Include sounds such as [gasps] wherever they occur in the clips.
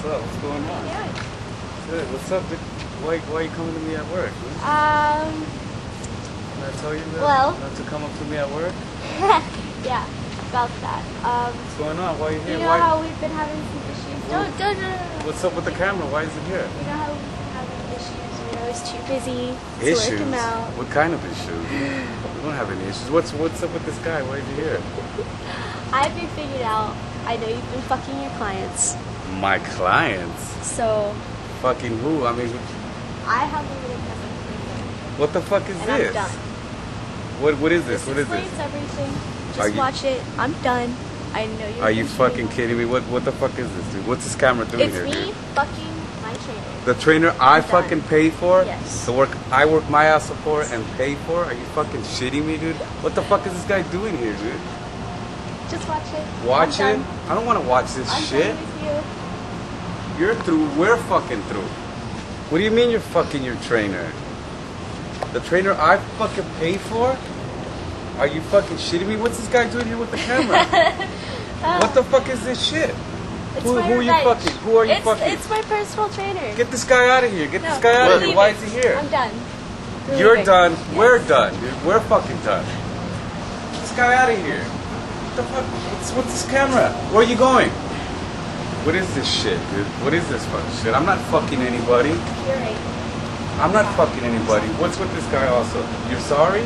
What's up? What's going on? Yeah. Good. What's up? Why, why are you coming to me at work? Um. Can I tell you that? Well- Not to come up to me at work? [laughs] yeah. About that. Um. What's going on? Why are you here? You know why? how we've been having some issues. Don't, no, no, no. What's up with the camera? Why is it here? You know how we've been having issues. You know, it's too busy to Issues? work him out. What kind of issues? [laughs] we don't have any issues. What's what's up with this guy? Why are you here? [laughs] I've been figured out. I know you've been fucking your clients. My clients? So Fucking who? I mean, I have a little present for you. what the fuck is this? done. What what is this? This What is this? everything. Just you- watch it. I'm done. I know you're. Are you fucking kidding me? What what the fuck is this, dude? What's this camera doing It's here, me dude? fucking my trainer. The trainer I I'm done. fucking pay for? Yes. The work I work my ass off for and pay for? Are you fucking shitting me, dude? What the fuck is this guy doing here, dude? Just watch it. Watch I'm it? Done. I don't want to watch this I'm shit. Done with you. You're through. We're fucking through. What do you mean you're fucking your trainer? The trainer I fucking pay for? Are you fucking shitting me? What's this guy doing here with the camera? [laughs] Uh, what the fuck is this shit? Who- who are you fucking? Who are you it's, fucking? It's my personal trainer. Get this guy out of here. Get no, this guy out of here. Why is he here? I'm done. We're You're leaving. done. Yes. We're done, dude. We're fucking done. Get this guy out of here. What the fuck? What's, what's this camera? Where are you going? What is this shit, dude? What is this fucking shit? I'm not fucking anybody. I'm not fucking anybody. What's with this guy also? You're sorry?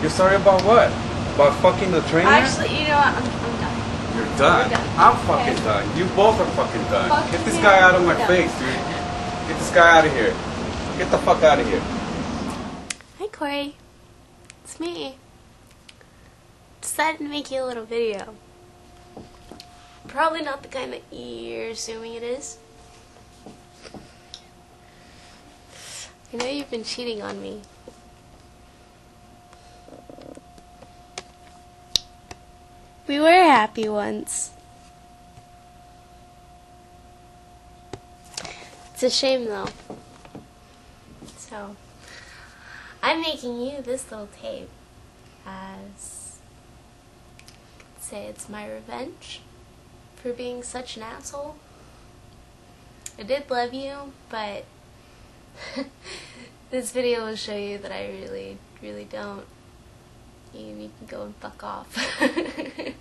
You're sorry about what? About fucking the trainer? Actually, you know what? I'm, I'm done. You're done. Done. I'm fucking Okay. done. You both are fucking done. Fuck Get this guy out of my done. face, dude. Get this guy out of here. Get the fuck out of here. Hi, Corey. It's me. Decided to make you a little video. Probably not the kind that you're assuming it is. I know you've been cheating on me. We were happy once. It's a shame though. So, I'm making you this little tape as say it's my revenge for being such an asshole. I did love you, but [laughs] this video will show you that I really, really don't. And you can go and fuck off. [laughs]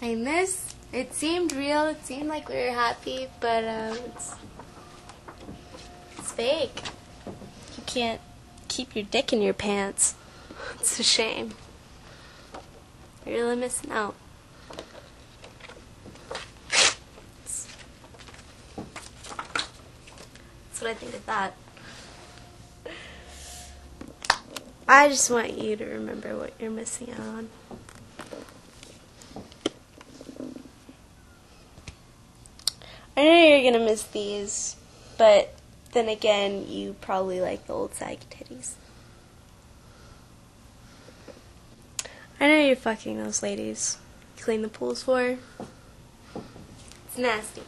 I miss. It seemed real. It seemed like we were happy, but um, it's it's fake. You can't keep your dick in your pants. It's a shame. You're really missing out. That's what I think of that. I just want you to remember what you're missing out on. I know you're gonna miss these, but then again, you probably like the old saggy titties. I know you're fucking those ladies. Clean the pools for. It's nasty.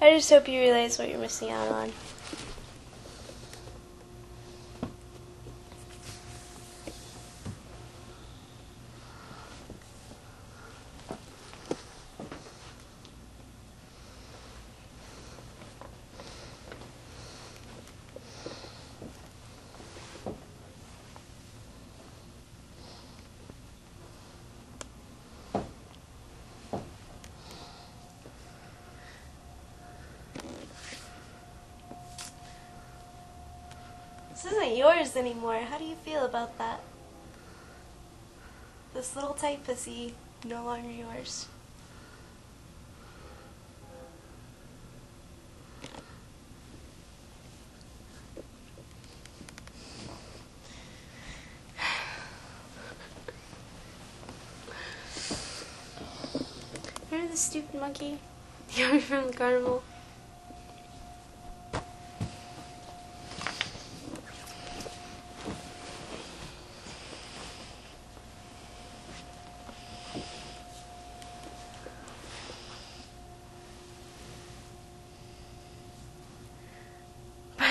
I just hope you realize what you're missing out on. This anymore. How do you feel about that? This little tight pussy, no longer yours. [sighs] Remember the stupid monkey? The one from the carnival?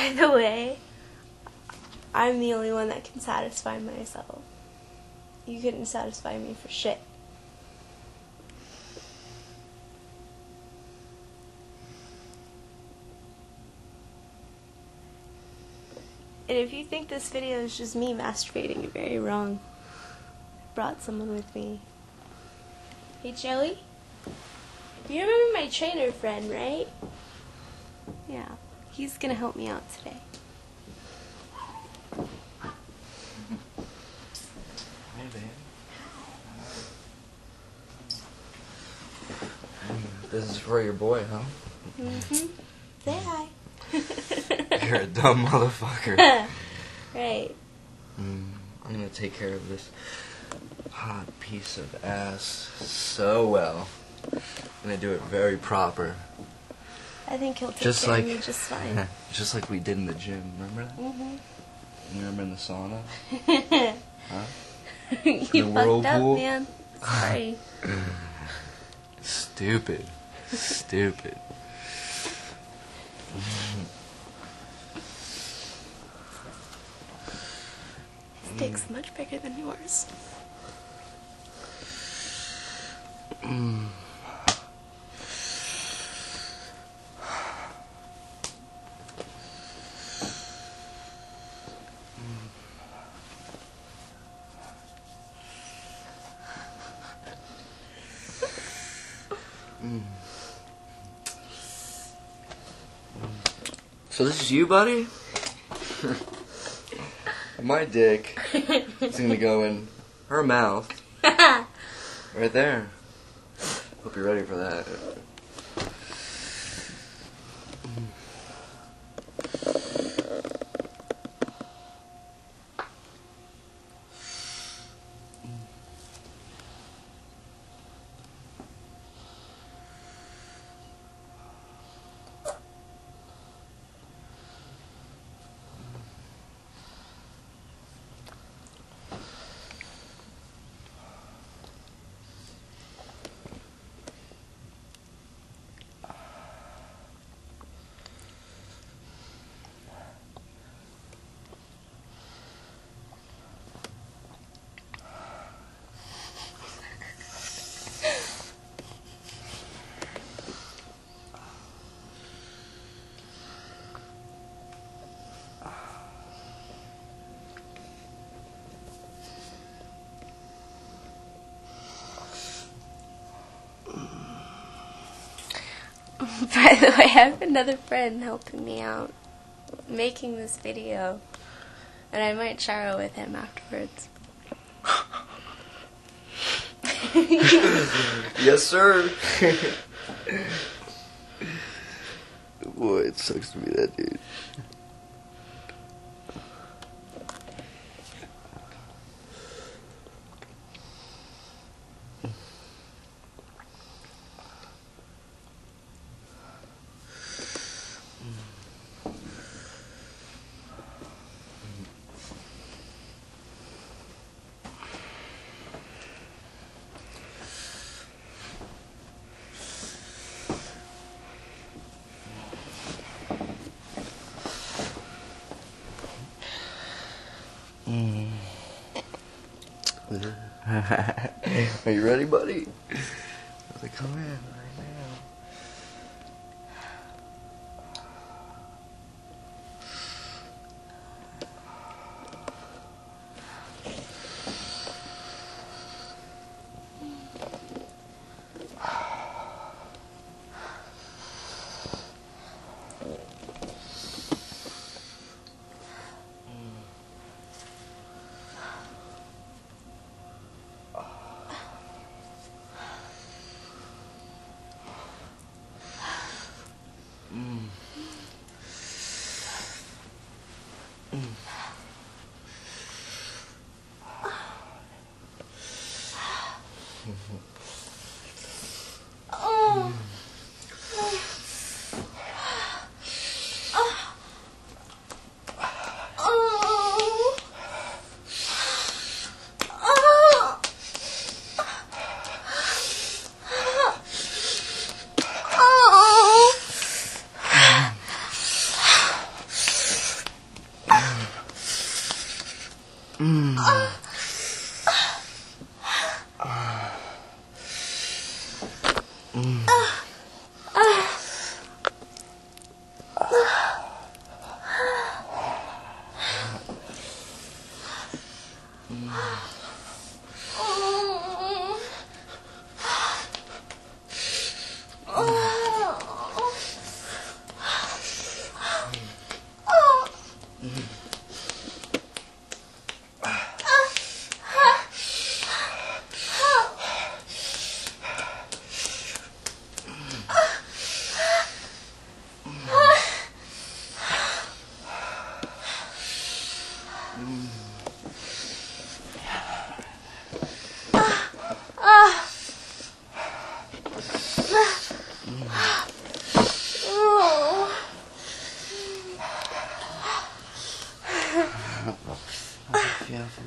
By the way, I'm the only one that can satisfy myself. You couldn't satisfy me for shit. And if you think this video is just me masturbating, you're very wrong. I brought someone with me. Hey, Joey? You remember my trainer friend, right? Yeah. He's gonna help me out today. Hey, babe. This is for your boy, huh? Mm-hmm. Say hi. [laughs] You're a dumb motherfucker. [laughs] right. Mm, I'm gonna take care of this hot piece of ass so well. I'm gonna do it very proper. I think he'll take Just care like of me just [laughs] fine. just like we did in the gym, remember that? mm-hmm. You remember in the sauna? [laughs] Huh? you The fucked up, man. Sorry. [laughs] Stupid. Stupid. His dick's much bigger than yours. So this is you, buddy? [laughs] My dick is gonna go in her mouth. [laughs] Right there. Hope you're ready for that. [laughs] By the way, I have another friend helping me out making this video. And I might shower with him afterwards. [laughs] Yes, sir. [laughs] Boy, it sucks to be that dude. Mm. Are you ready, buddy?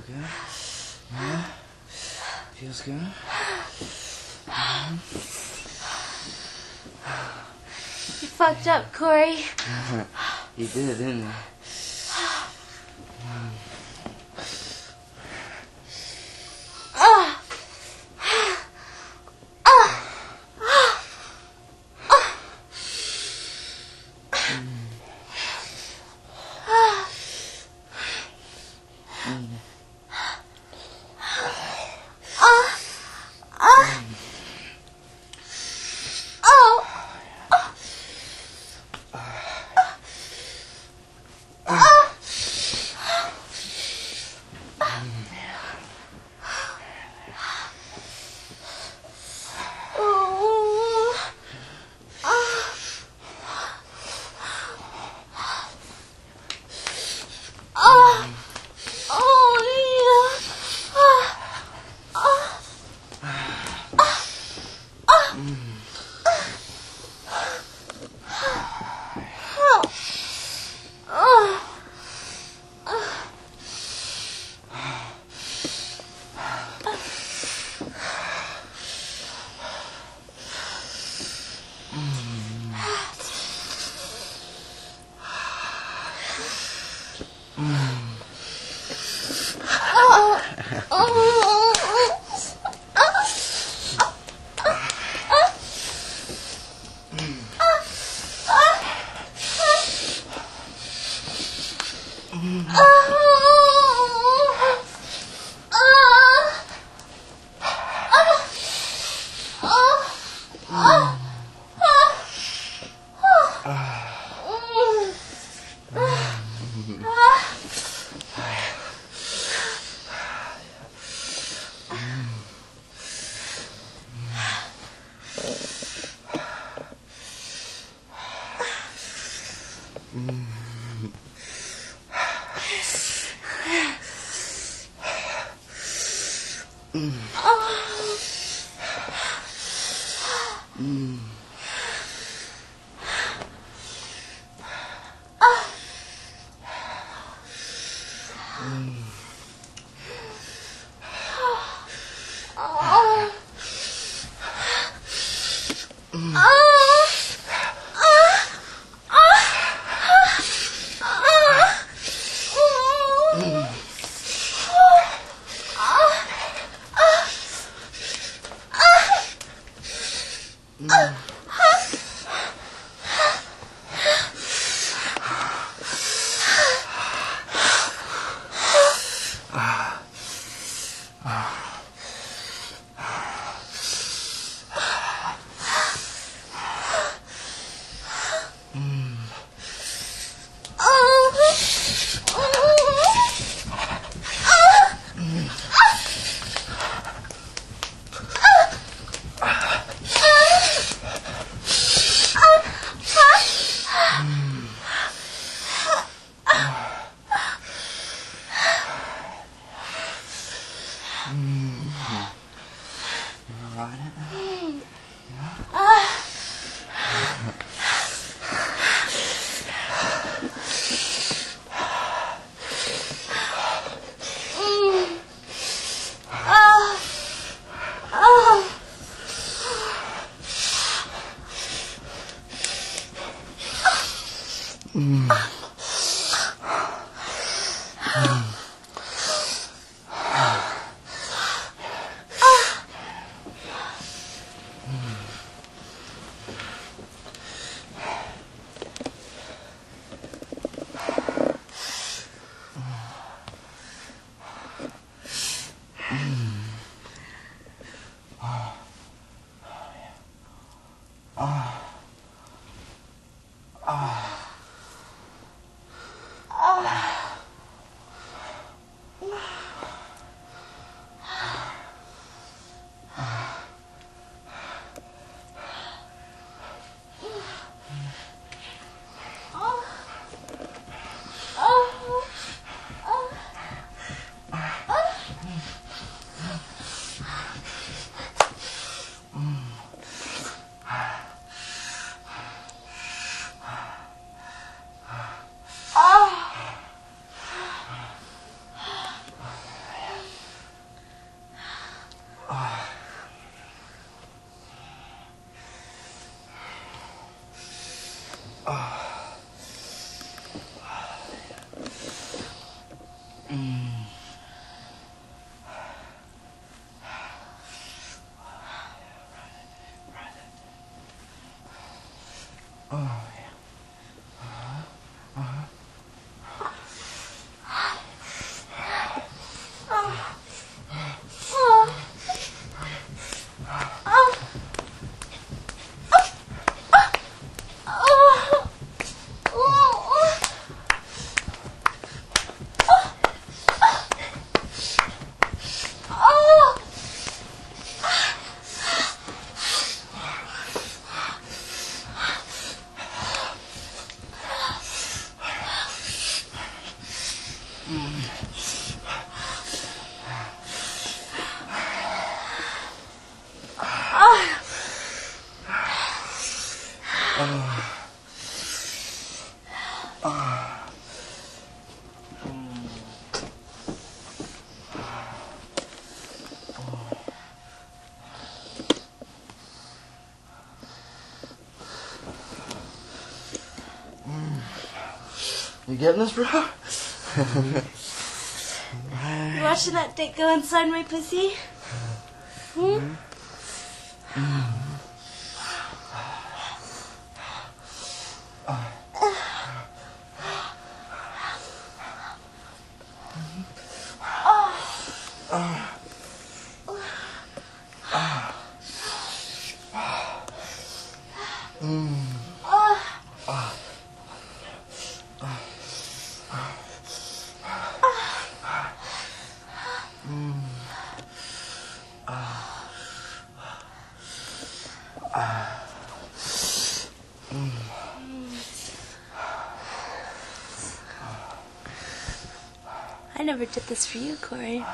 Good? Yeah? Feels good? You fucked up, Corey. You did, didn't you? 嗯。Mm -hmm. You alright? Yeah. [gasps] Oh, You getting this, bro? [laughs] You watching that dick go inside my pussy? Hmm? I never did this for you, Corey.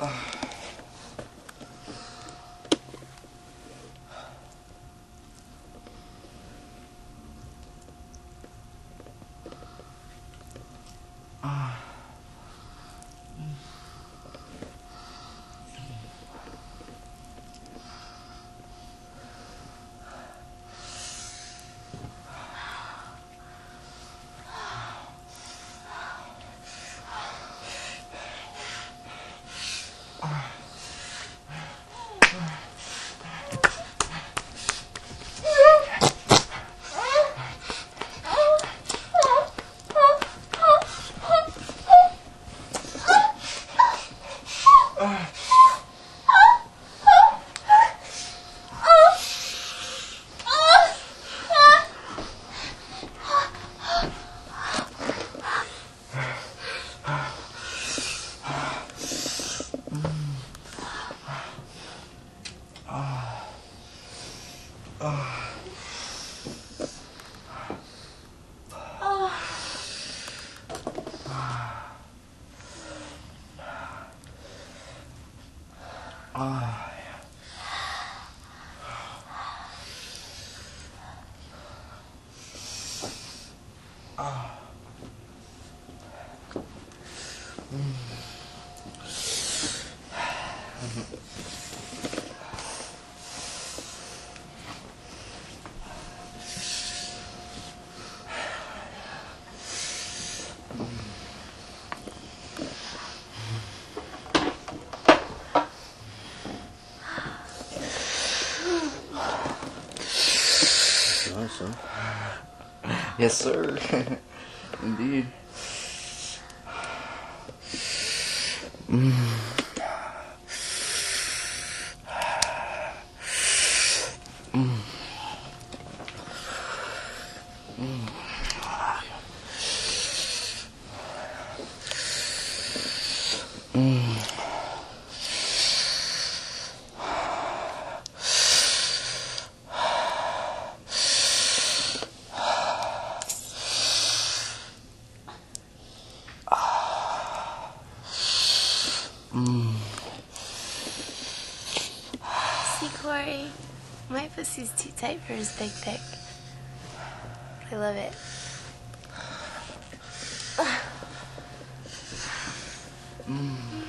Uh. Yes, sir. [laughs] my pussy's too tight for his big dick. I love it. Ah. [sighs]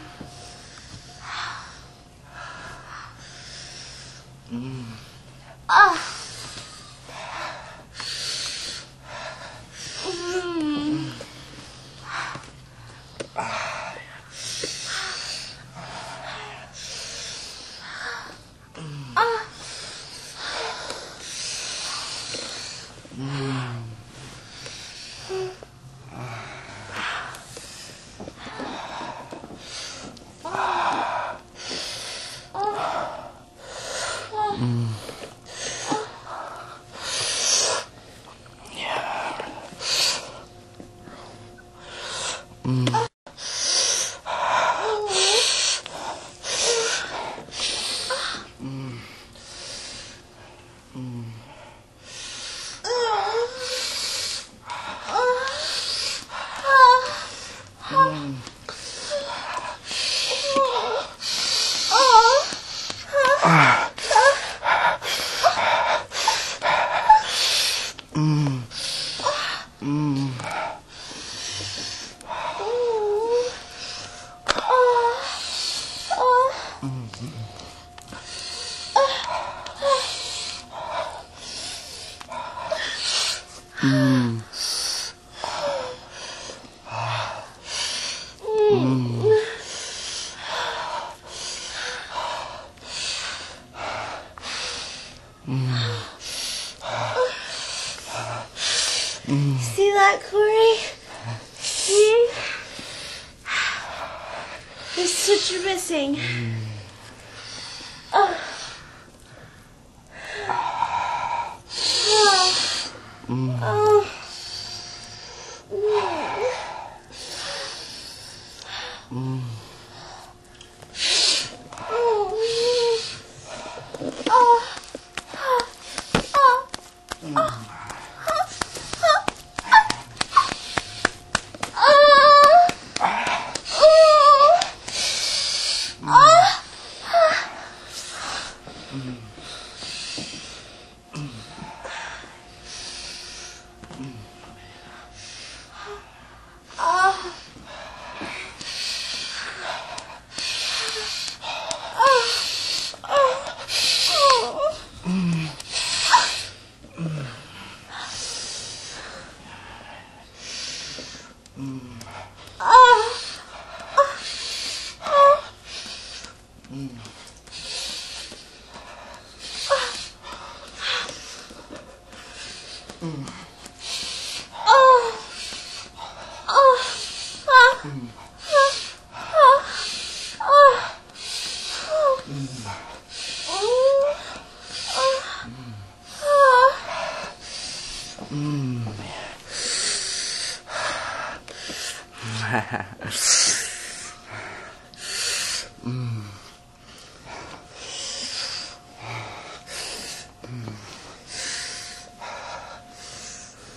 Oh.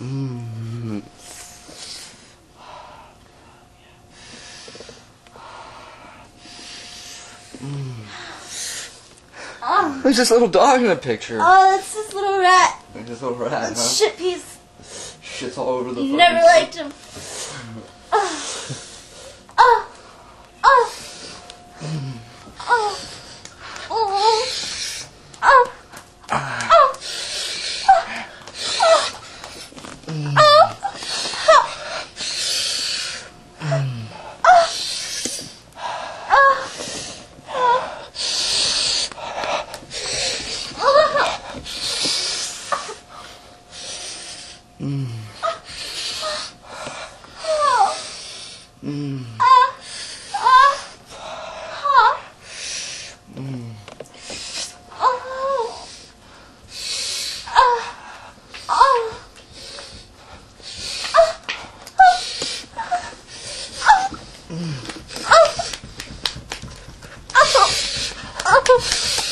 Mm. There's this little dog in the picture. Oh, that's this little rat. There's this little rat, huh? Shit piece. Shit's all over the Never liked him. This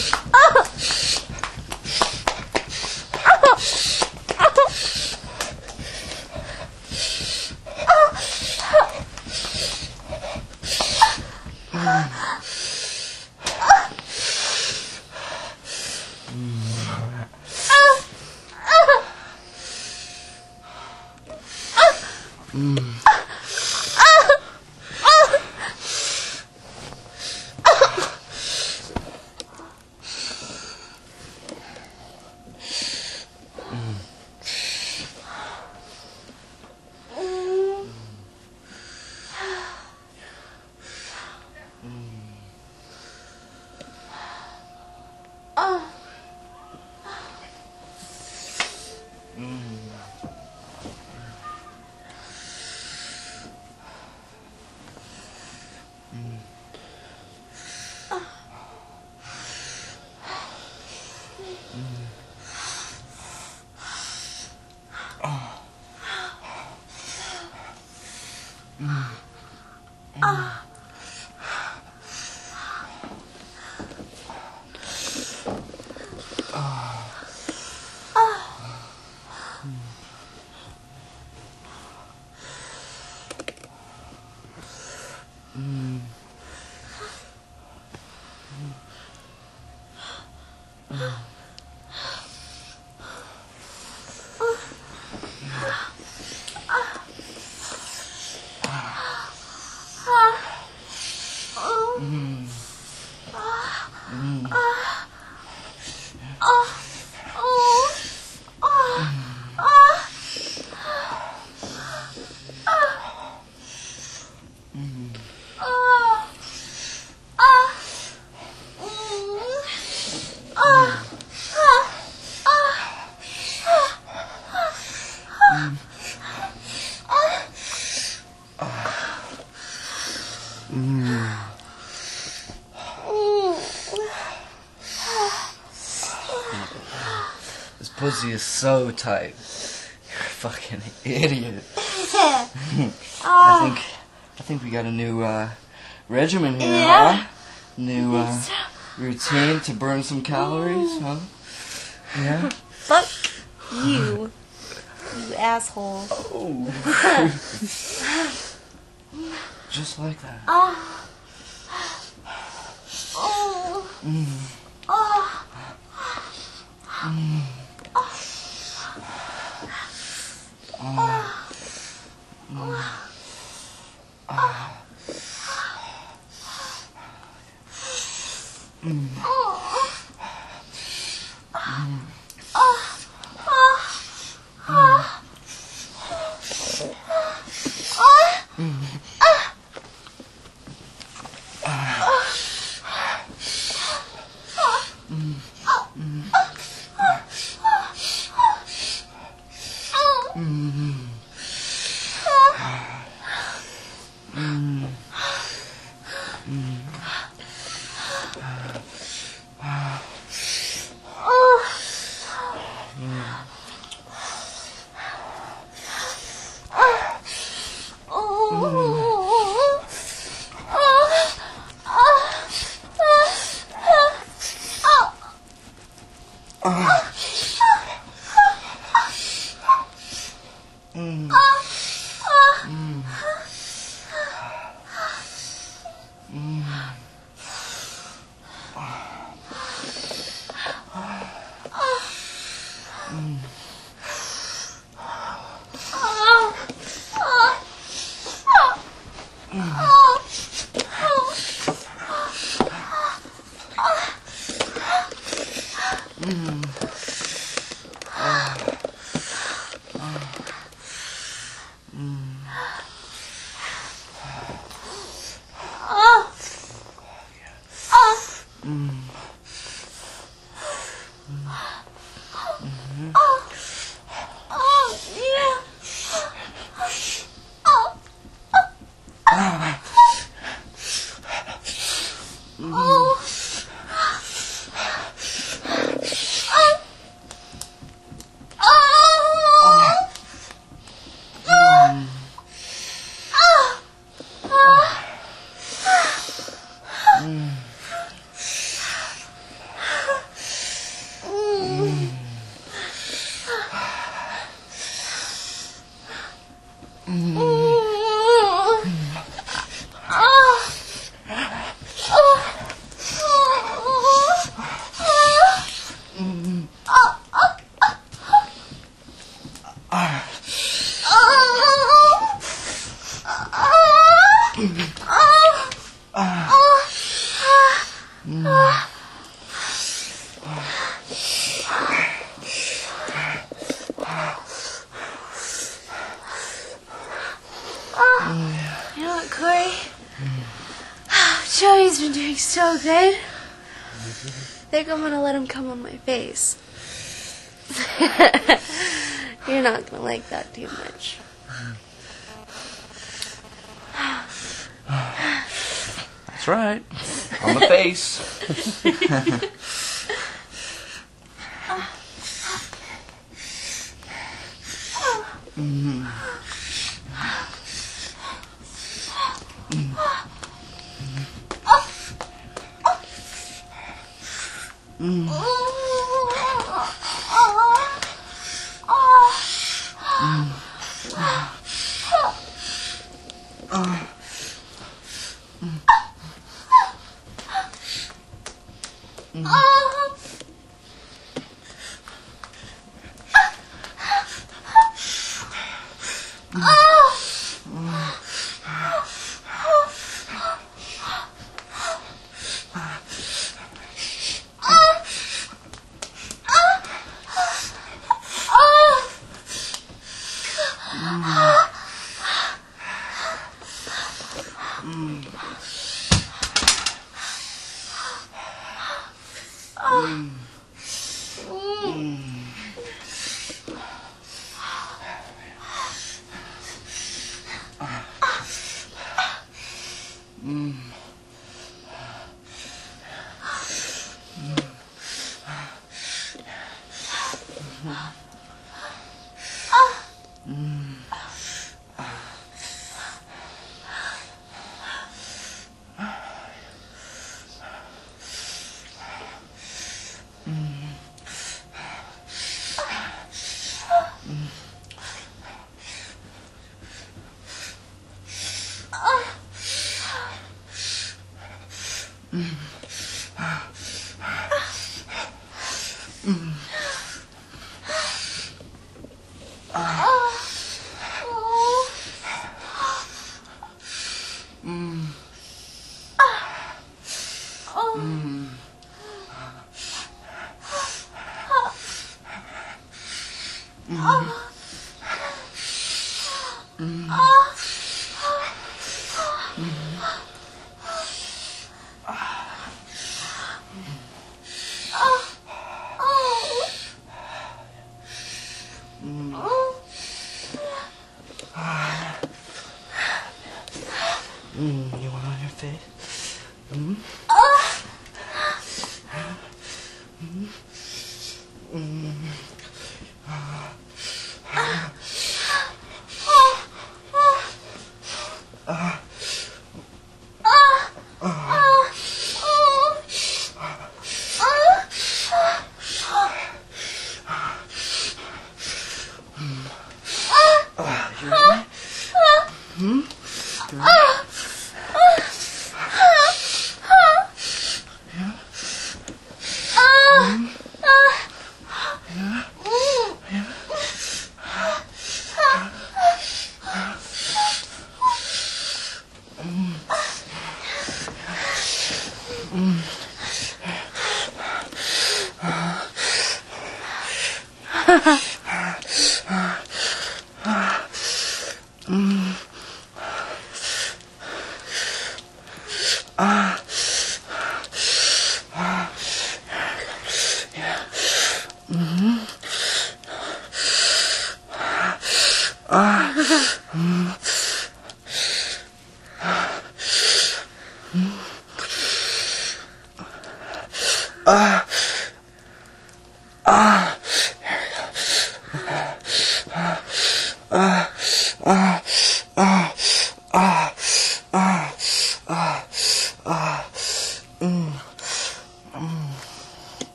pussy is so tight. You're a fucking idiot. [laughs] I ah. think I think we got a new uh, regimen here, Yeah. huh? New uh, routine to burn some calories, mm. huh? Yeah. Fuck you, you asshole. Oh. [laughs] Just like that. Oh. Oh. Oh. so 啊，啊，嗯。Face. [laughs] You're not gonna like that too much. That's right. On the face. [laughs] Mm, you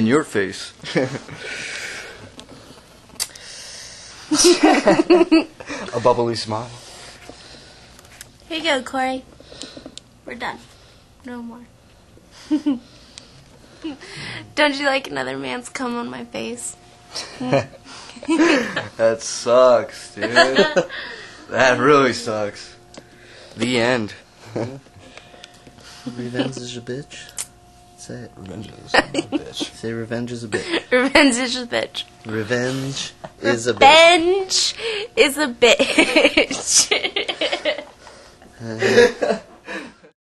In your face. [laughs] A bubbly smile. Here you go, Corey. We're done. No more. [laughs] Don't you like another man's cum on my face? [laughs] That sucks, dude. that really sucks. The end. Revenge is a bitch. Is [laughs] Say it. Revenge is a bitch. Say [laughs] revenge is a bitch. Revenge is a bitch. Revenge is a bitch. Bench is a bitch.